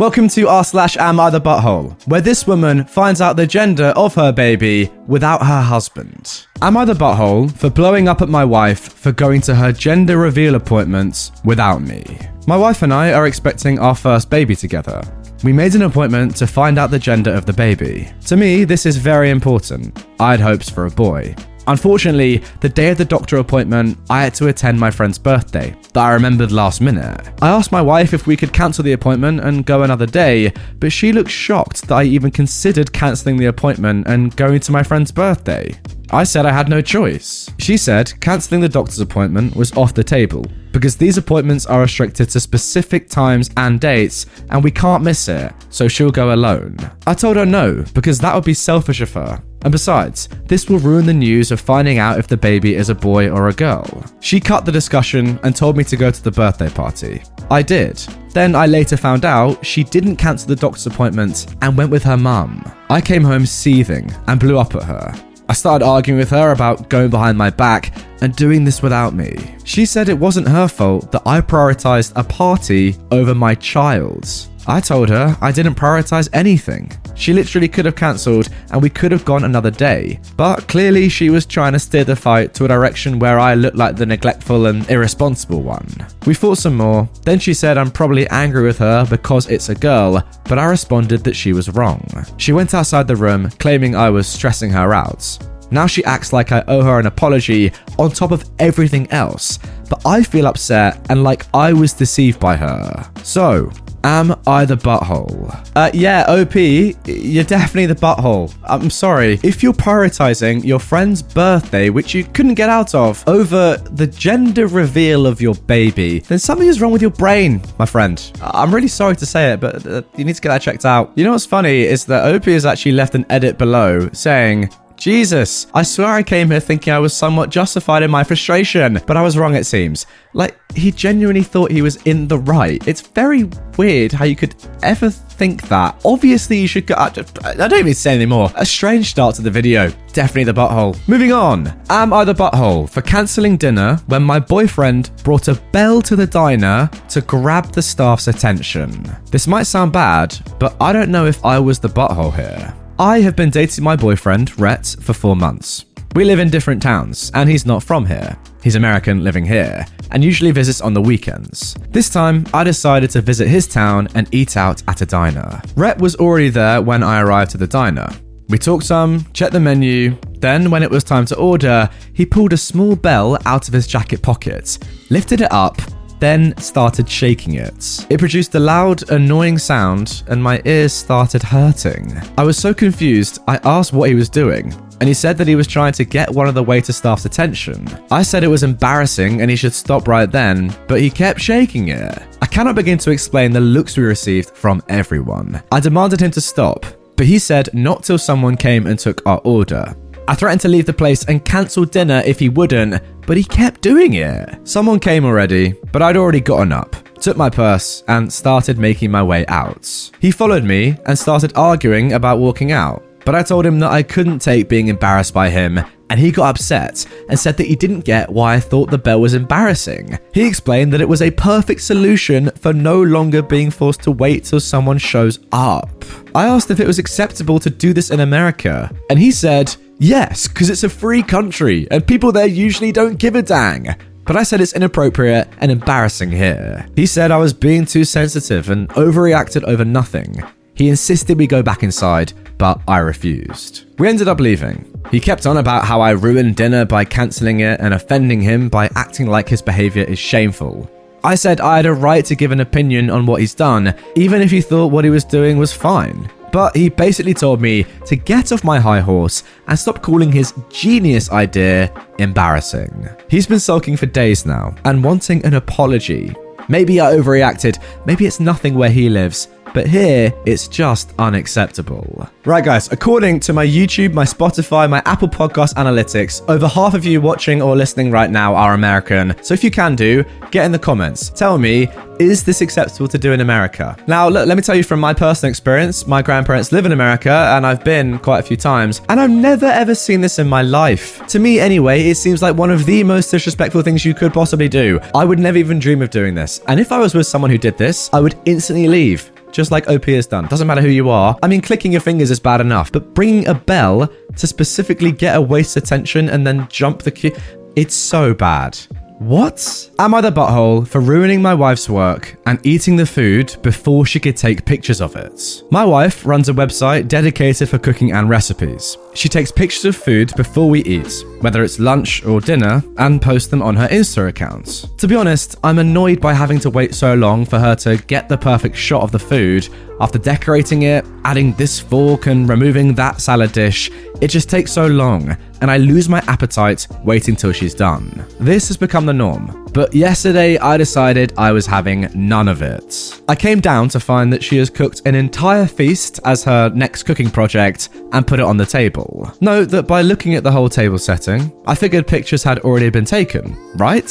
Welcome to r slash am I the butthole, where this woman finds out the gender of her baby without her husband. Am I the butthole for blowing up at my wife for going to her gender reveal appointments without me? My wife and I are expecting our first baby together. We made an appointment to find out the gender of the baby. To me, this is very important. I had hopes for a boy. Unfortunately, the day of the doctor appointment, I had to attend my friend's birthday that I remembered last minute. I asked my wife if we could cancel the appointment and go another day, but she looked shocked that I even considered cancelling the appointment and going to my friend's birthday. I said I had no choice. She said cancelling the doctor's appointment was off the table because these appointments are restricted to specific times and dates and we can't miss it, so she'll go alone. I told her no because that would be selfish of her. And besides, this will ruin the news of finding out if the baby is a boy or a girl. She cut the discussion and told me to go to the birthday party. I did. Then I later found out she didn't cancel the doctor's appointment and went with her mum. I came home seething and blew up at her. I started arguing with her about going behind my back and doing this without me. She said it wasn't her fault that I prioritized a party over my child's. I told her I didn't prioritize anything. She literally could have cancelled and we could have gone another day. But clearly, she was trying to steer the fight to a direction where I looked like the neglectful and irresponsible one. We fought some more. Then she said I'm probably angry with her because it's a girl, but I responded that she was wrong. She went outside the room, claiming I was stressing her out. Now she acts like I owe her an apology on top of everything else, but I feel upset and like I was deceived by her. So, Am I the butthole? Uh, yeah, OP, you're definitely the butthole. I'm sorry. If you're prioritizing your friend's birthday, which you couldn't get out of, over the gender reveal of your baby, then something is wrong with your brain, my friend. I'm really sorry to say it, but uh, you need to get that checked out. You know what's funny is that OP has actually left an edit below saying, Jesus, I swear I came here thinking I was somewhat justified in my frustration, but I was wrong, it seems. Like, he genuinely thought he was in the right. It's very weird how you could ever think that. Obviously, you should go. I don't even say anymore. A strange start to the video. Definitely the butthole. Moving on. Am I the butthole for cancelling dinner when my boyfriend brought a bell to the diner to grab the staff's attention? This might sound bad, but I don't know if I was the butthole here. I have been dating my boyfriend, Rhett, for four months. We live in different towns, and he's not from here. He's American living here, and usually visits on the weekends. This time, I decided to visit his town and eat out at a diner. Rhett was already there when I arrived at the diner. We talked some, checked the menu, then, when it was time to order, he pulled a small bell out of his jacket pocket, lifted it up, then started shaking it. It produced a loud, annoying sound, and my ears started hurting. I was so confused, I asked what he was doing. And he said that he was trying to get one of the waiter staff's attention. I said it was embarrassing and he should stop right then, but he kept shaking it. I cannot begin to explain the looks we received from everyone. I demanded him to stop, but he said not till someone came and took our order. I threatened to leave the place and cancel dinner if he wouldn't, but he kept doing it. Someone came already, but I'd already gotten up, took my purse, and started making my way out. He followed me and started arguing about walking out, but I told him that I couldn't take being embarrassed by him and he got upset and said that he didn't get why I thought the bell was embarrassing. He explained that it was a perfect solution for no longer being forced to wait till someone shows up. I asked if it was acceptable to do this in America, and he said, yes, because it's a free country and people there usually don't give a dang. But I said it's inappropriate and embarrassing here. He said I was being too sensitive and overreacted over nothing. He insisted we go back inside, but I refused. We ended up leaving. He kept on about how I ruined dinner by cancelling it and offending him by acting like his behaviour is shameful. I said I had a right to give an opinion on what he's done, even if he thought what he was doing was fine. But he basically told me to get off my high horse and stop calling his genius idea embarrassing. He's been sulking for days now and wanting an apology. Maybe I overreacted. Maybe it's nothing where he lives. But here, it's just unacceptable. Right, guys, according to my YouTube, my Spotify, my Apple Podcast analytics, over half of you watching or listening right now are American. So if you can do, get in the comments. Tell me, is this acceptable to do in America? Now, look, let me tell you from my personal experience. My grandparents live in America, and I've been quite a few times, and I've never ever seen this in my life. To me, anyway, it seems like one of the most disrespectful things you could possibly do. I would never even dream of doing this. And if I was with someone who did this, I would instantly leave just like OP has done. Doesn't matter who you are. I mean, clicking your fingers is bad enough, but bringing a bell to specifically get a waist's attention and then jump the queue, it's so bad. What? Am I the butthole for ruining my wife's work and eating the food before she could take pictures of it? My wife runs a website dedicated for cooking and recipes. She takes pictures of food before we eat, whether it's lunch or dinner, and posts them on her Insta accounts. To be honest, I'm annoyed by having to wait so long for her to get the perfect shot of the food after decorating it, adding this fork, and removing that salad dish. It just takes so long, and I lose my appetite waiting till she's done. This has become the norm, but yesterday I decided I was having none of it. I came down to find that she has cooked an entire feast as her next cooking project and put it on the table. Note that by looking at the whole table setting, I figured pictures had already been taken, right?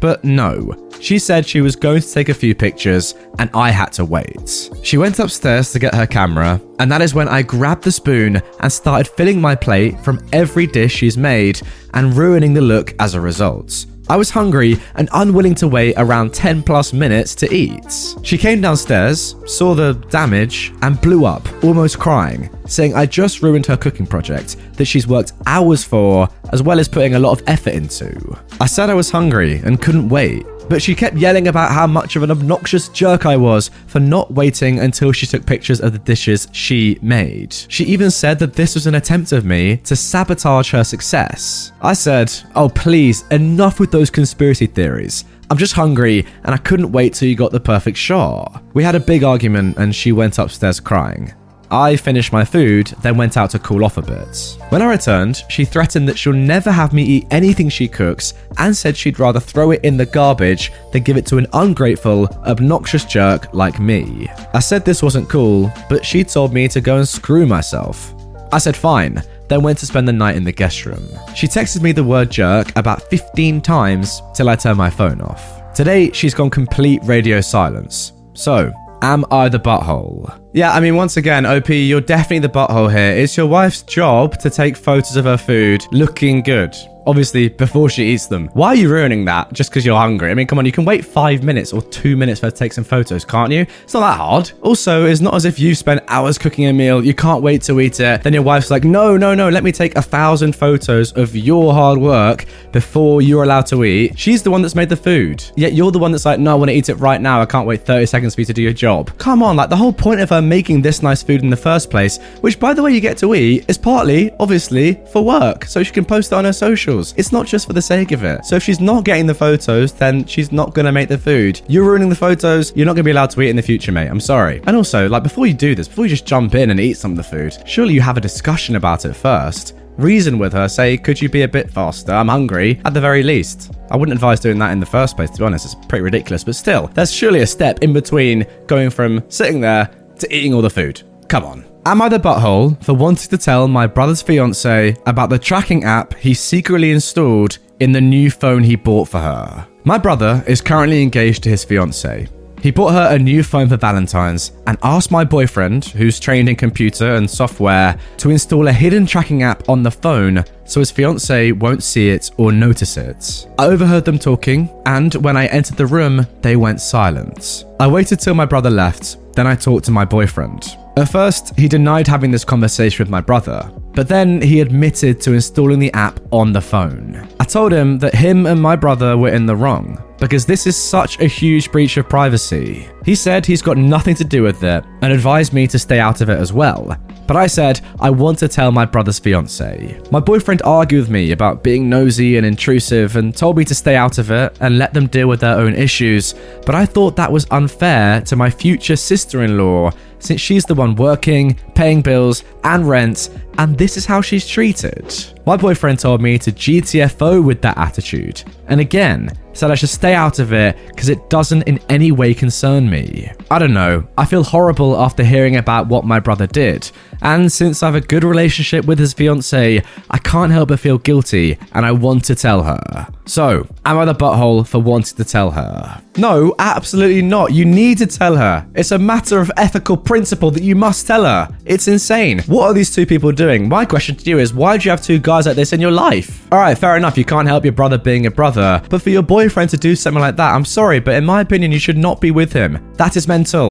But no. She said she was going to take a few pictures and I had to wait. She went upstairs to get her camera, and that is when I grabbed the spoon and started filling my plate from every dish she's made and ruining the look as a result. I was hungry and unwilling to wait around 10 plus minutes to eat. She came downstairs, saw the damage, and blew up, almost crying, saying I just ruined her cooking project that she's worked hours for, as well as putting a lot of effort into. I said I was hungry and couldn't wait, but she kept yelling about how much of an obnoxious jerk I was for not waiting until she took pictures of the dishes she made. She even said that this was an attempt of me to sabotage her success. I said, Oh, please, enough with those conspiracy theories. I'm just hungry and I couldn't wait till you got the perfect shot. We had a big argument and she went upstairs crying. I finished my food, then went out to cool off a bit. When I returned, she threatened that she'll never have me eat anything she cooks and said she'd rather throw it in the garbage than give it to an ungrateful, obnoxious jerk like me. I said this wasn't cool, but she told me to go and screw myself. I said fine, then went to spend the night in the guest room. She texted me the word jerk about 15 times till I turned my phone off. Today, she's gone complete radio silence. So, Am I the butthole? Yeah, I mean, once again, OP, you're definitely the butthole here. It's your wife's job to take photos of her food looking good obviously before she eats them. Why are you ruining that just because you're hungry? I mean, come on, you can wait five minutes or two minutes for her to take some photos, can't you? It's not that hard. Also, it's not as if you spent hours cooking a meal, you can't wait to eat it. Then your wife's like, no, no, no, let me take a thousand photos of your hard work before you're allowed to eat. She's the one that's made the food. Yet you're the one that's like, no, I want to eat it right now. I can't wait 30 seconds for you to do your job. Come on, like the whole point of her making this nice food in the first place, which by the way you get to eat, is partly, obviously, for work. So she can post it on her social socials. It's not just for the sake of it. So if she's not getting the photos, then she's not gonna make the food. You're ruining the photos. You're not gonna be allowed to eat in the future, mate. I'm sorry. And also, like before you do this, before you just jump in and eat some of the food, surely you have a discussion about it first reason with her, say, could you be a bit faster? I'm hungry, at the very least. I wouldn't advise doing that in the first place, to be honest. It's pretty ridiculous, but still, there's surely a step in between going from sitting there to eating all the food. Come on. Am I the butthole for wanting to tell my brother's fiance about the tracking app he secretly installed in the new phone he bought for her? My brother is currently engaged to his fiance. He bought her a new phone for Valentine's and asked my boyfriend, who's trained in computer and software, to install a hidden tracking app on the phone so his fiance won't see it or notice it. I overheard them talking, and when I entered the room, they went silent. I waited till my brother left, then I talked to my boyfriend. At first, he denied having this conversation with my brother, but then he admitted to installing the app on the phone. I told him that him and my brother were in the wrong, because this is such a huge breach of privacy. He said he's got nothing to do with it and advised me to stay out of it as well. But I said, I want to tell my brother's fiance. My boyfriend argued with me about being nosy and intrusive and told me to stay out of it and let them deal with their own issues. But I thought that was unfair to my future sister in law since she's the one working, paying bills, and rent, and this is how she's treated. My boyfriend told me to GTFO with that attitude, and again, said I should stay out of it because it doesn't in any way concern me. I don't know, I feel horrible after hearing about what my brother did, and since I have a good relationship with his fiance, I can't help but feel guilty and I want to tell her. So, am I the butthole for wanting to tell her? No, absolutely not. You need to tell her. It's a matter of ethical principle that you must tell her. It's insane. What are these two people doing? My question to you is why do you have two guys like this in your life? Alright, fair enough, you can't help your brother being a brother, but for your boyfriend to do something like that, I'm sorry, but in my opinion, you should not be with him. That is mental.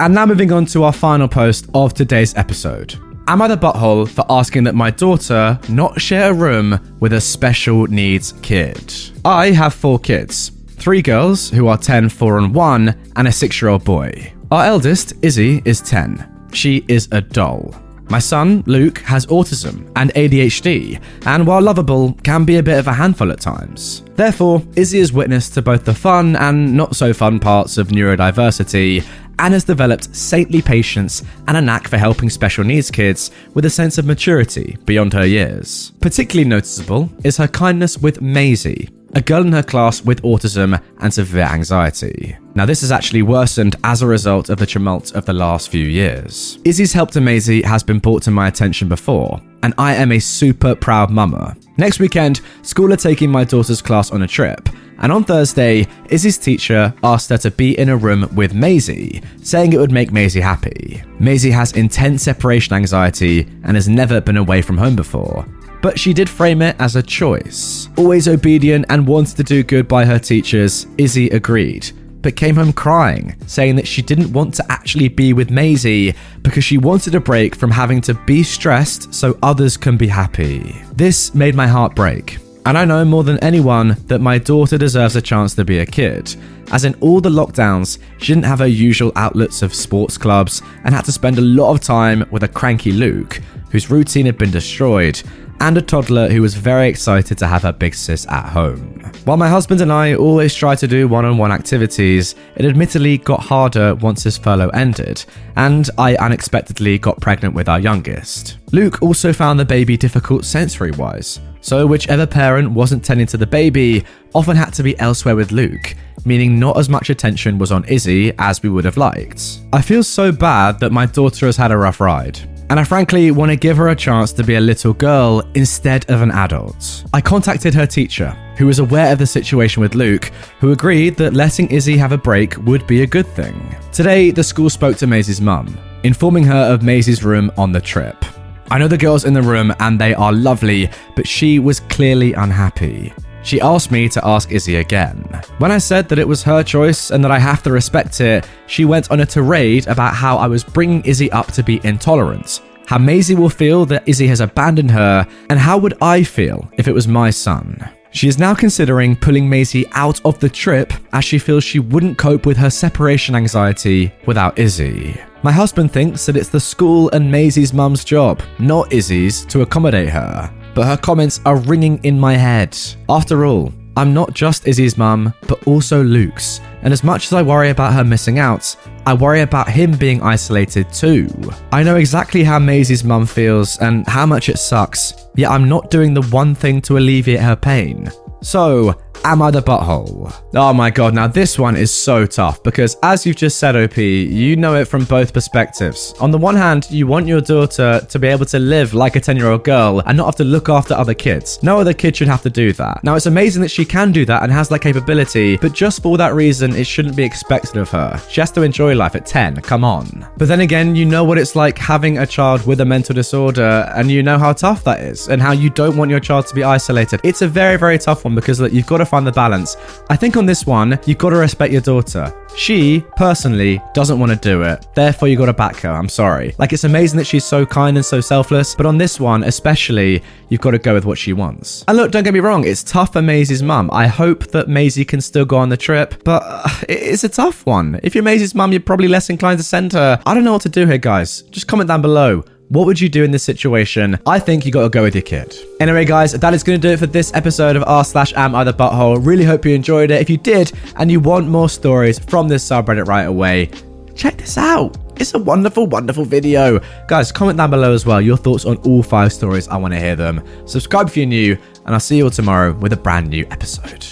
And now moving on to our final post of today's episode. Am I the butthole for asking that my daughter not share a room with a special needs kid? I have four kids three girls who are 10, 4, and 1, and a 6 year old boy. Our eldest, Izzy, is 10. She is a doll. My son, Luke, has autism and ADHD, and while lovable, can be a bit of a handful at times. Therefore, Izzy is witness to both the fun and not so fun parts of neurodiversity, and has developed saintly patience and a knack for helping special needs kids with a sense of maturity beyond her years. Particularly noticeable is her kindness with Maisie, a girl in her class with autism and severe anxiety. Now, this has actually worsened as a result of the tumult of the last few years. Izzy's help to Maisie has been brought to my attention before, and I am a super proud mama. Next weekend, school are taking my daughter's class on a trip, and on Thursday, Izzy's teacher asked her to be in a room with Maisie, saying it would make Maisie happy. Maisie has intense separation anxiety and has never been away from home before, but she did frame it as a choice. Always obedient and wanted to do good by her teachers, Izzy agreed, but came home crying, saying that she didn't want to actually be with Maisie because she wanted a break from having to be stressed so others can be happy. This made my heart break. And I know more than anyone that my daughter deserves a chance to be a kid, as in all the lockdowns, she didn't have her usual outlets of sports clubs and had to spend a lot of time with a cranky Luke, whose routine had been destroyed, and a toddler who was very excited to have her big sis at home. While my husband and I always try to do one on one activities, it admittedly got harder once his furlough ended, and I unexpectedly got pregnant with our youngest. Luke also found the baby difficult sensory wise, so whichever parent wasn't tending to the baby often had to be elsewhere with Luke, meaning not as much attention was on Izzy as we would have liked. I feel so bad that my daughter has had a rough ride and I frankly want to give her a chance to be a little girl instead of an adult. I contacted her teacher, who was aware of the situation with Luke, who agreed that letting Izzy have a break would be a good thing. Today, the school spoke to Maisie's mum, informing her of Maisie's room on the trip. I know the girls in the room and they are lovely, but she was clearly unhappy. She asked me to ask Izzy again. When I said that it was her choice and that I have to respect it, she went on a tirade about how I was bringing Izzy up to be intolerant, how Maisie will feel that Izzy has abandoned her, and how would I feel if it was my son. She is now considering pulling Maisie out of the trip as she feels she wouldn't cope with her separation anxiety without Izzy. My husband thinks that it's the school and Maisie's mum's job, not Izzy's, to accommodate her but her comments are ringing in my head. After all, I'm not just Izzy's mum, but also Luke's, and as much as I worry about her missing out, I worry about him being isolated too. I know exactly how Maisie's mum feels and how much it sucks, yet I'm not doing the one thing to alleviate her pain. So, Am I the butthole? Oh my god, now this one is so tough because, as you've just said, OP, you know it from both perspectives. On the one hand, you want your daughter to be able to live like a 10 year old girl and not have to look after other kids. No other kid should have to do that. Now, it's amazing that she can do that and has that capability, but just for that reason, it shouldn't be expected of her. She has to enjoy life at 10, come on. But then again, you know what it's like having a child with a mental disorder and you know how tough that is and how you don't want your child to be isolated. It's a very, very tough one because look, you've got to find the balance. I think on this one, you've got to respect your daughter. She, personally, doesn't want to do it. Therefore, you got to back her. I'm sorry. Like, it's amazing that she's so kind and so selfless, but on this one, especially, you've got to go with what she wants. And look, don't get me wrong, it's tough for Maisie's mum. I hope that Maisie can still go on the trip, but uh, it's a tough one. If you're Maisie's mum, you're probably less inclined to send her. I don't know what to do here, guys. Just comment down below. What would you do in this situation? I think you got to go with your kid. Anyway, guys, that is going to do it for this episode of r slash am I the butthole. Really hope you enjoyed it. If you did, and you want more stories from this subreddit right away, check this out. It's a wonderful, wonderful video. Guys, comment down below as well your thoughts on all five stories. I want to hear them. Subscribe if you're new, and I'll see you all tomorrow with a brand new episode.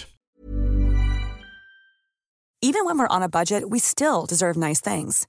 Even when we're on a budget, we still deserve nice things.